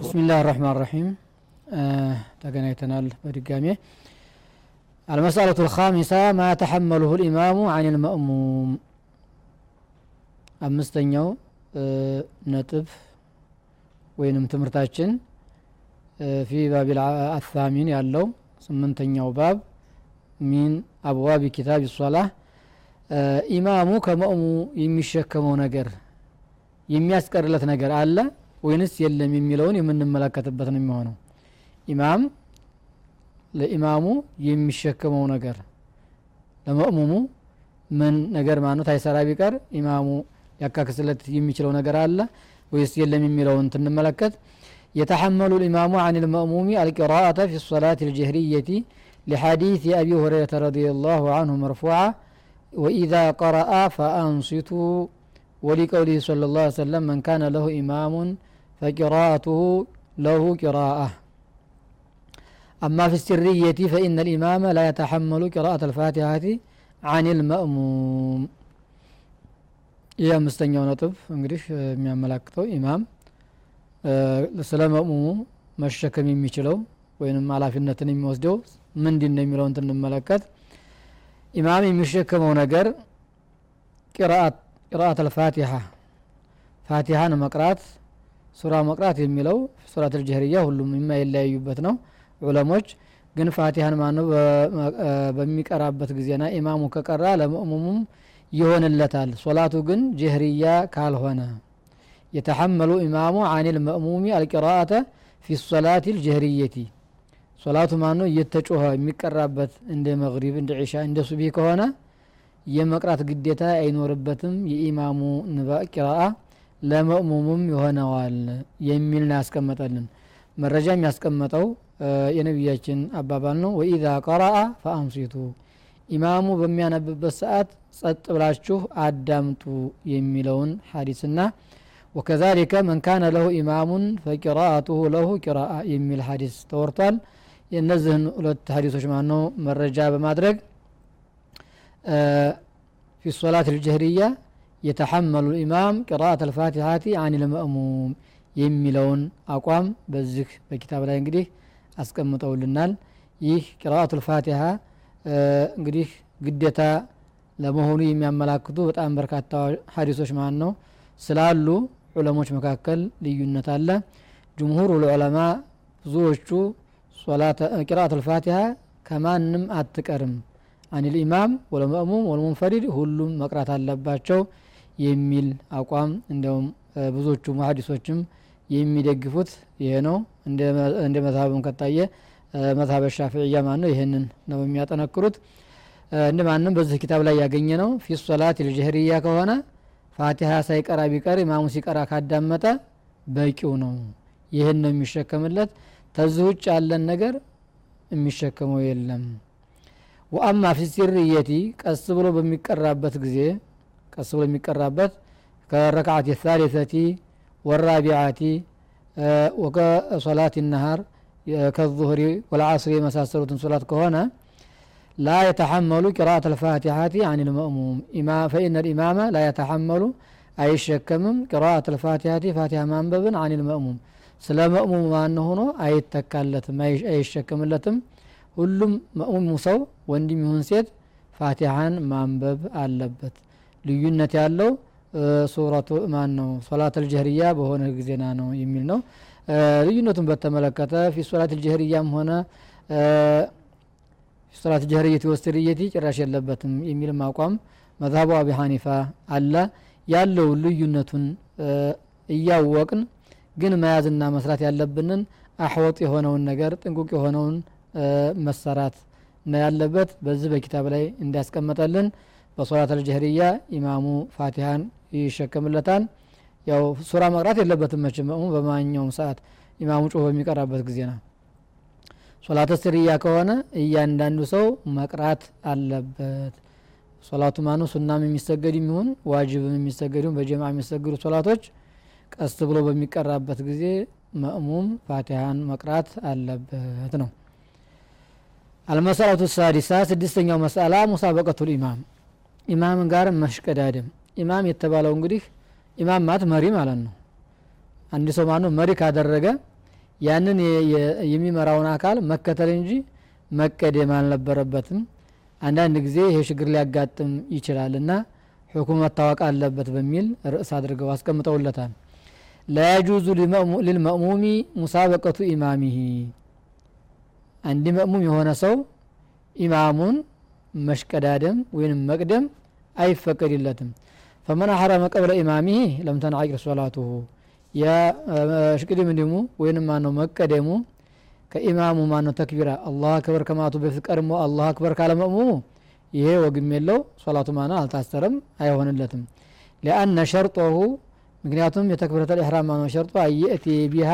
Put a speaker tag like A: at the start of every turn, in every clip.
A: ብስሚላህ ራህማን ራሒም ተገናኝተናል በድጋሜ المسألة الخامسة ما تحمله الإمام عن المأموم አምስተኛው ነጥብ ወይንም ትምህርታችን ፊ ባቢል አሳሚን ያለው ስምንተኛው ባብ ሚን አብዋቢ ኪታብ ሶላህ። ኢማሙ ከመእሙ የሚሸከመው ነገር የሚያስቀርለት ነገር አለ ወይንስ የለም የሚለውን የምንመለከትበት ነው የሚሆነው። ኢማም ለኢማሙ የሚሸከመው ነገር ለመእሙሙ ምን ነገር ማነት አይሰራ ቢቀር ኢማሙ ያካክስለት የሚችለው ነገር አለ ወይስ የለም የሚለውን ትንመለከት يتحمل الإمام عن المأموم القراءة في الصلاة الجهرية لحديث أبي هريرة رضي الله عنه مرفوعة وإذا قرأ فأنصتوا ولقوله صلى الله عليه وسلم من كان له إمام فقراءته له قراءة أما في السرية فإن الإمام لا يتحمل قراءة الفاتحة عن المأموم ይህ አምስተኛው ነጥብ እንግዲህ የሚያመላክተው ኢማም ስለ መእሙሙ መሸከም የሚችለው ወይንም ኃላፊነትን የሚወስደው ምንድን ነው የሚለውን ትንመለከት ኢማም የሚሸከመው ነገር ቂራአት አልፋቲሃ ፋቲሃን መቅራት ሱራ መቅራት የሚለው ሱራት አልጀህርያ ሁሉም የማይለያዩበት ነው። ዑለሞች ግን ፋቲሃን ማነው በሚቀራበት ጊዜና ኢማሙ ከቀራ ለመእሙሙም ይሆንለታል። ሶላቱ ግን ጀህርያ ካልሆነ። የተሐመሉ ኢማሙ አን ልመእሙሚ አልቂራአተ ፊ ሶላት ልጀህርየቲ። ሶላቱ ማኖ እየተጮኸ የሚቀራበት እንደ መግሪብ እንደ ዒሻ እንደ ሱቢህ ከሆነ የመቅራት ግዴታ አይኖርበትም። የኢማሙ ንባ ቂራአ ለመእሙሙም ይሆነዋል የሚል ነው ያስቀመጠልን። መረጃ የሚያስቀመጠው የነቢያችን አባባል ነው። ወኢዛ ቀረአ ፈአንሲቱ ኢማሙ በሚያነብበት ሰዓት ጸጥ ብላችሁ አዳምጡ የሚለውን ሀዲስና ወከዛሊከ መን ካነ ለሁ ኢማሙን ፈቂራአቱሁ ለሁ ቂራአ የሚል ሀዲስ ተወርቷል። የእነዚህን ሁለት ሀዲሶች ማነው መረጃ በማድረግ ፊ ሶላት ልጀህርያ የተሐመሉ ኢማም ቂራአት አልፋቲሀቲ አን ልመእሙም የሚለውን አቋም በዚህ በኪታብ ላይ እንግዲህ አስቀምጠውልናል። ይህ ቂራአቱ ልፋቲሀ እንግዲህ ግዴታ ለመሆኑ የሚያመላክቱ በጣም በርካታ ሀዲሶች ማለት ነው ስላሉ ዑለሞች መካከል ልዩነት አለ። ጅምሁር ልዑለማ ብዙዎቹ ቂራአት ልፋቲሀ ከማንም አትቀርም። አን ልኢማም ወለመእሙም ወለሙንፈሪድ ሁሉም መቅራት አለባቸው የሚል አቋም እንዲያውም ብዙዎቹ ሀዲሶችም የሚደግፉት ይሄ ነው። እንደ መዝሀብም ከታየ መዝሀብ ሻፊዕያ ማን ነው። ይህንን ነው የሚያጠነክሩት። እንደ ማንም በዚህ ኪታብ ላይ ያገኘ ነው ፊ ሶላት ልጀህርያ ከሆነ ፋቲሃ ሳይቀራ ቢቀር ኢማሙ ሲቀራ ካዳመጠ በቂው ነው። ይህን ነው የሚሸከምለት። ተዚህ ውጭ ያለን ነገር የሚሸከመው የለም። ወአማ ፊ ሲርየቲ ቀስ ብሎ በሚቀራበት ጊዜ ቀስ ብሎ የሚቀራበት ከረክዓት ሳሊሰቲ ወራቢዓቲ ወከሶላት ነሃር ከዙህሪ ወልዓስሪ የመሳሰሉትን ሶላት ከሆነ ላ የተሐመሉ ቂራአት አልፋቲሐቲ አን ልመእሙም ፈኢነ ልኢማመ ላ የተሐመሉ አይሸከምም ቂራአት አልፋቲሐቲ ፋቲሃ ማንበብን አን ልመእሙም ስለ መእሙም ማን ሆኖ አይተካለትም አይሸከምለትም ሁሉም መእሙሙ ሰው ወንድም ይሁን ሴት ፋቲሃን ማንበብ አለበት ልዩነት ያለው ሱረቱ ማን ነው ሶላት አልጀህርያ በሆነ ጊዜና ነው የሚል ነው ልዩነቱን በተመለከተ ፊ ሶላት አልጀህርያም ሆነ ሶላት ጀህርየቲ ወስርየቲ ጭራሽ የለበትም የሚልም አቋም መዝሀቡ አቢ ሐኒፋ አለ። ያለው ልዩነቱን እያወቅን ግን መያዝና መስራት ያለብንን አሕወጥ የሆነውን ነገር ጥንቁቅ የሆነውን መሰራት ነው ያለበት። በዚህ በኪታብ ላይ እንዲያስቀመጠልን በሶላት አልጀህርያ ኢማሙ ፋቲሃን ይሸከምለታል ያው ሱራ መቅራት የለበትም መእሙም በማንኛውም ሰዓት ኢማሙ ጮሆ በሚቀራበት ጊዜ ነው። ሶላተ ስርያ ከሆነ እያንዳንዱ ሰው መቅራት አለበት። ሶላቱ ማኑ ሱናም የሚሰገድ የሚሆን ዋጅብም የሚሰገድ በጀማ የሚሰገዱ ሶላቶች ቀስ ብሎ በሚቀራበት ጊዜ መእሙም ፋቲሃን መቅራት አለበት ነው። አልመሰረቱ ሳዲሳ ስድስተኛው መስአላ ሙሳበቀቱል ኢማም። ኢማምን ጋር መሽቀዳደም። ኢማም የተባለው እንግዲህ ኢማም ማለት መሪ ማለት ነው። አንድ ሰው ማነው? መሪ ካደረገ ያንን የሚመራውን አካል መከተል እንጂ መቀደም አልነበረበትም አንዳንድ ጊዜ ይሄ ችግር ሊያጋጥም ይችላል እና ሕኩም መታወቅ አለበት በሚል ርዕስ አድርገው አስቀምጠውለታል። ላያጁዙ ልልመእሙሚ ሙሳበቀቱ ኢማሚሂ። አንድ መእሙም የሆነ ሰው ኢማሙን መሽቀዳደም ወይም መቅደም አይፈቀድለትም ፈመን ሐረመ ቀብለ ኢማሚሂ ለም ተንዓቂር ሶላቱሁ የሽቅድም እንዲሙ ወይንም ማነው መቀደሙ ከኢማሙ ማነው ተክቢራ አላህ አክበር ከማቱ በፊት ቀድሞ አላህ አክበር ካለ መእሙሙ ይሄ ወግም የለው ሶላቱ ማና አልታሰረም አይሆንለትም ሊአነ ሸርጦሁ ምክንያቱም የተክቢረተ ልኢሕራም ማነው ሸርጦ አየእቲ ቢሃ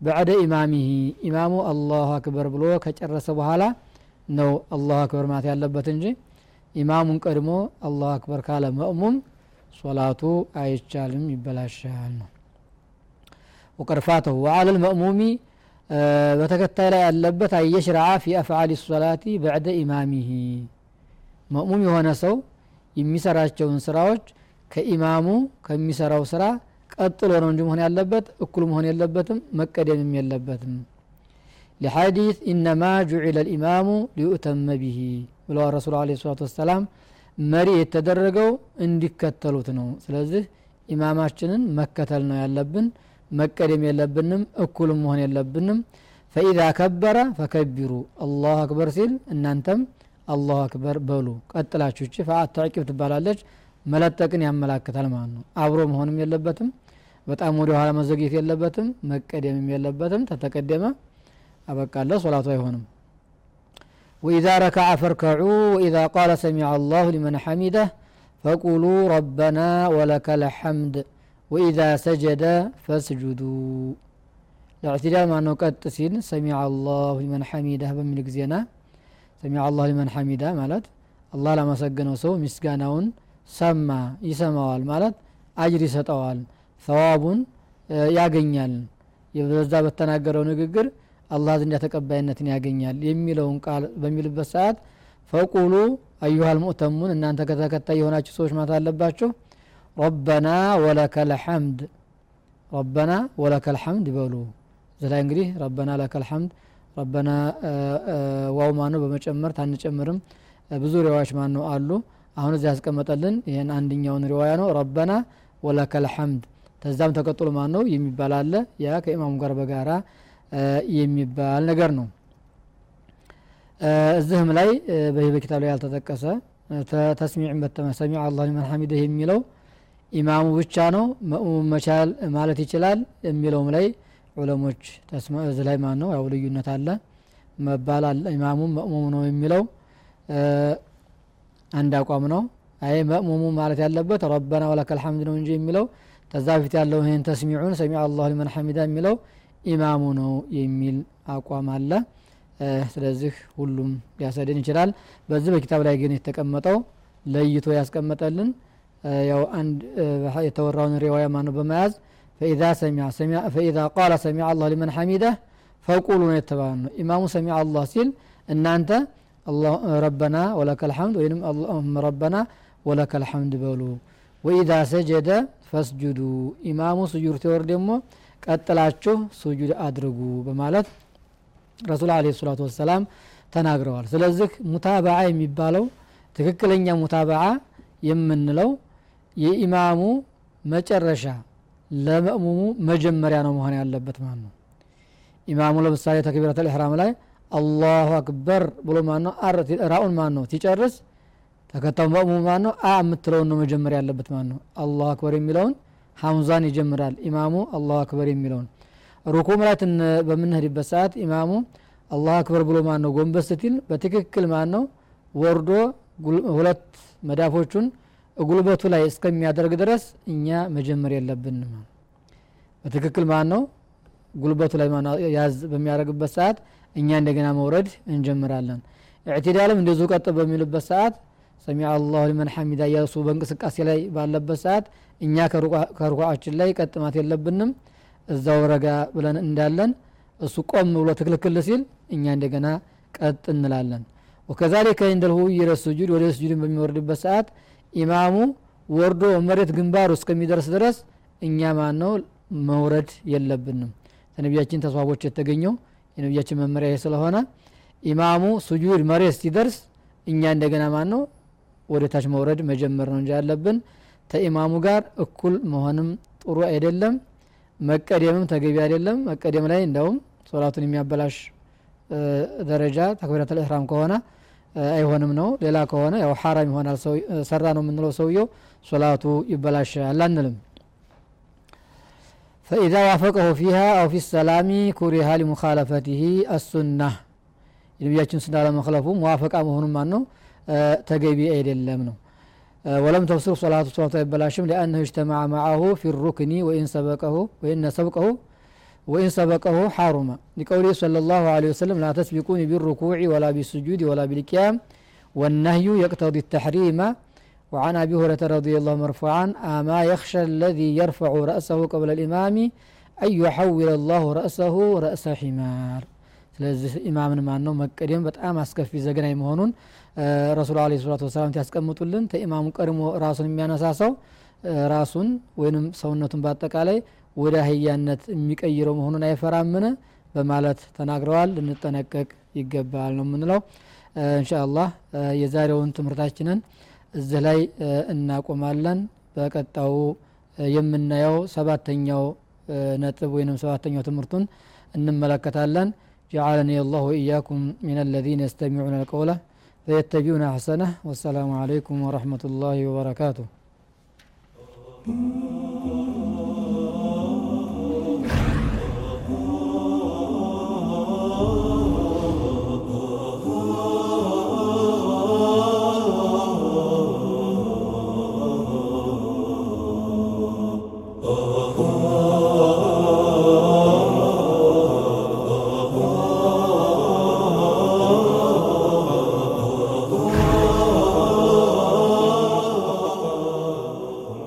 A: በዕደ ኢማሚሂ ኢማሙ አላሁ አክበር ብሎ ከጨረሰ በኋላ ነው አላሁ አክበር ማለት ያለበት እንጂ ኢማሙን ቀድሞ አላሁ አክበር ካለ መእሙም ሶላቱ አይቻልም ይበላሻል ነው። ወቀርፋተሁ ወአለ ልመእሙሚ በተከታይ ላይ ያለበት አየሽረዓ ፊ አፍዓል ሶላቲ በዕደ ኢማሚሂ። መእሙም የሆነ ሰው የሚሰራቸውን ስራዎች ከኢማሙ ከሚሰራው ስራ ቀጥሎ ነው እንጂ መሆን ያለበት እኩል መሆን የለበትም መቀደምም የለበትም። ሊሐዲት ኢነማ ጁዒለ ልኢማሙ ሊዩእተመ ብሂ ብለዋል ረሱሉ አለ ሰላቱ ወሰላም መሪ የተደረገው እንዲከተሉት ነው። ስለዚህ ኢማማችንን መከተል ነው ያለብን መቀደም የለብንም እኩልም መሆን የለብንም። ፈኢዛ ከበረ ፈከቢሩ አላሁ አክበር ሲል እናንተም አላሁ አክበር በሉ። ቀጥላችሁ እቺ ፈአት ተዕቂብ ትባላለች። መለጠቅን ያመላክታል ማለት ነው። አብሮ መሆንም የለበትም በጣም ወደ ኋላ መዘግየት የለበትም መቀደምም የለበትም። ተተቀደመ አበቃለ ሶላቱ አይሆንም ወኢዛ ረከዐ ፈርከዑ ወኢዛ ቃለ ሰሚዐ አላሁ ሊመን ሐሚደህ ፈቁሉ ረበና ወለከ ልሐምድ ወኢዛ ሰጀደ ፈስጁዱ ለእዕትዳል ማነው ቀጥ ሲል ሰሚዐ አላሁ ሊመን ሐሚደህ በሚል ጊዜና ሰሚዐ አላሁ ሊመን ሐሚዳ ማለት አላህ ላመሰገነው ሰው ምስጋናውን ሰማ ይሰማዋል ማለት አጅር ይሰጠዋል ሰዋቡን ያገኛል በዛ በተናገረው ንግግር አላህ ዘንድ ተቀባይነትን ያገኛል የሚለውን ቃል በሚልበት ሰዓት ፈቁሉ አዩሃል ሙእተሙን እናንተ ከተከታይ የሆናችሁ ሰዎች ማለት አለባችሁ። ረበና ወለከ ልሐምድ ረበና ወለከ ልሐምድ ይበሉ። እዚ ላይ እንግዲህ ረበና ለከ ልሐምድ ረበና ዋው ማነው በመጨመር ታንጨምርም። ብዙ ሪዋዎች ማን ነው አሉ። አሁን እዚህ ያስቀመጠልን ይህን አንድኛውን ሪዋያ ነው። ረበና ወለከ ልሐምድ ተዛም ተቀጥሎ ማን ነው የሚባል አለ። ያ ከኢማሙ ጋር በጋራ የሚባል ነገር ነው። እዚህም ላይ በኪታብ ላይ ያልተጠቀሰ ተስሚዕን በተመሰሚ አላህ ሊመን ሐሚደህ የሚለው ኢማሙ ብቻ ነው መእሙም መቻል ማለት ይችላል የሚለውም ላይ ዑለሞች እዚህ ላይ ማን ነው ያው ልዩነት አለ መባል አለ። ኢማሙም መእሙም ነው የሚለው አንድ አቋም ነው። አይ መእሙሙ ማለት ያለበት ረበና ወለከ ልሐምድ ነው እንጂ የሚለው ተዛ በፊት ያለው ይህን ተስሚዑን ሰሚ አላሁ ሊመን ሐሚዳ የሚለው ኢማሙ ነው የሚል አቋም አለ። ስለዚህ ሁሉም ሊያሰድን ይችላል። በዚህ በኪታብ ላይ ግን የተቀመጠው ለይቶ ያስቀመጠልን ያው አንድ የተወራውን ሪዋያ ማነው በመያዝ فإذا قال سمع الله لمن حمده فقولوا ነው የተባለ ነው። ኢማሙ سمع الله ሲል እናንተ ربنا ولك الحمد ወይም اللهم ربنا ولك الحمد በሉ። وإذا سجد فاسجدوا። ኢማሙ ስጁድ ሲወርድ ደግሞ ቀጥላችሁ ሱጁድ አድርጉ በማለት ረሱል عليه الصلاة والسلام ተናግረዋል። ስለዚህ ሙታበዓ የሚባለው ትክክለኛ ሙታበዓ የምንለው የኢማሙ መጨረሻ ለመእሙሙ መጀመሪያ ነው መሆን ያለበት ማለት ነው። ኢማሙ ለምሳሌ ተክቢረት ልሕራም ላይ አላሁ አክበር ብሎ ማን ነው ራኡን ማን ነው ሲጨርስ ተከታዩ መእሙሙ ማን ነው አ የምትለውን ነው መጀመሪያ ያለበት ማን ነው። አላሁ አክበር የሚለውን ሐምዛን ይጀምራል። ኢማሙ አላሁ አክበር የሚለውን ሩኩም ላይ በምንሄድበት ሰዓት ኢማሙ አላሁ አክበር ብሎ ማን ነው ጎንበስ ስትል በትክክል ማን ነው ወርዶ ሁለት መዳፎቹን ጉልበቱ ላይ እስከሚያደርግ ድረስ እኛ መጀመር የለብንም። በትክክል ማን ነው ጉልበቱ ላይ ያዝ በሚያደርግበት ሰዓት እኛ እንደገና መውረድ እንጀምራለን። ኢዕትዳልም እንደዚሁ ቀጥ በሚልበት ሰዓት ሰሚዐ አላሁ ሊመን ሐሚዳ እያሱ በእንቅስቃሴ ላይ ባለበት ሰዓት እኛ ከሩኳችን ላይ ቀጥማት የለብንም። እዛው ረጋ ብለን እንዳለን እሱ ቆም ብሎ ትክልክል ሲል እኛ እንደገና ቀጥ እንላለን። ወከዛሊከ እንደልሁ ይረ ስጁድ ወደ ስጁድ በሚወርድበት ሰዓት ኢማሙ ወርዶ መሬት ግንባሩ እስከሚደርስ ድረስ እኛ ማን ነው መውረድ የለብንም። ከነቢያችን ተስዋቦች የተገኘው የነቢያችን መመሪያ ስለሆነ ኢማሙ ሱጁድ መሬት ሲደርስ እኛ እንደገና ማን ነው ወደ ታች መውረድ መጀመር ነው እንጂ ያለብን ተኢማሙ ጋር እኩል መሆንም ጥሩ አይደለም። መቀደምም ተገቢ አይደለም። መቀደም ላይ እንደውም ሶላቱን የሚያበላሽ ደረጃ ተክቢራተል ኢሕራም ከሆነ አይሆንም ነው። ሌላ ከሆነ ያው ሐራም ይሆናል። ሰራ ነው የምንለው ሰውየው ሶላቱ ይበላሻል አንልም። ፈኢዛ ዋፈቀሁ ፊሃ አው ፊ ሰላሚ ኩሪሃ ሊሙኻለፈትህ አሱና የነቢያችን ስና ለመክለፉ መዋፈቃ መሆኑን ማን ነው ተገቢ አይደለም ነው ولم تبصر صلاة صلاة البلاشم لأنه اجتمع معه في الركن وإن سبقه وإن سبقه وإن سبقه حرم لقوله صلى الله عليه وسلم لا تسبقوني بالركوع ولا بالسجود ولا بالقيام والنهي يقتضي التحريم وعن أبي هريرة رضي الله مرفوعا أما يخشى الذي يرفع رأسه قبل الإمام أن يحول الله رأسه رأس حمار ስለዚህ ኢማምን ማን ነው መቀደም በጣም አስከፊ ዘገናኝ መሆኑን ረሱል አለ ሰላቱ ወሰላም ያስቀምጡልን። ተኢማሙ ቀድሞ ራሱን የሚያነሳ ሰው ራሱን ወይንም ሰውነቱን በአጠቃላይ ወደ አህያነት የሚቀይረው መሆኑን አይፈራምን? በማለት ተናግረዋል። ልንጠነቀቅ ይገባል ነው የምንለው። እንሻ አላህ የዛሬውን ትምህርታችንን እዚህ ላይ እናቆማለን። በቀጣው የምናየው ሰባተኛው ነጥብ ወይም ሰባተኛው ትምህርቱን እንመለከታለን جعلني الله وإياكم من الذين يستمعون القول فيتبعون أحسنه والسلام عليكم ورحمة الله وبركاته.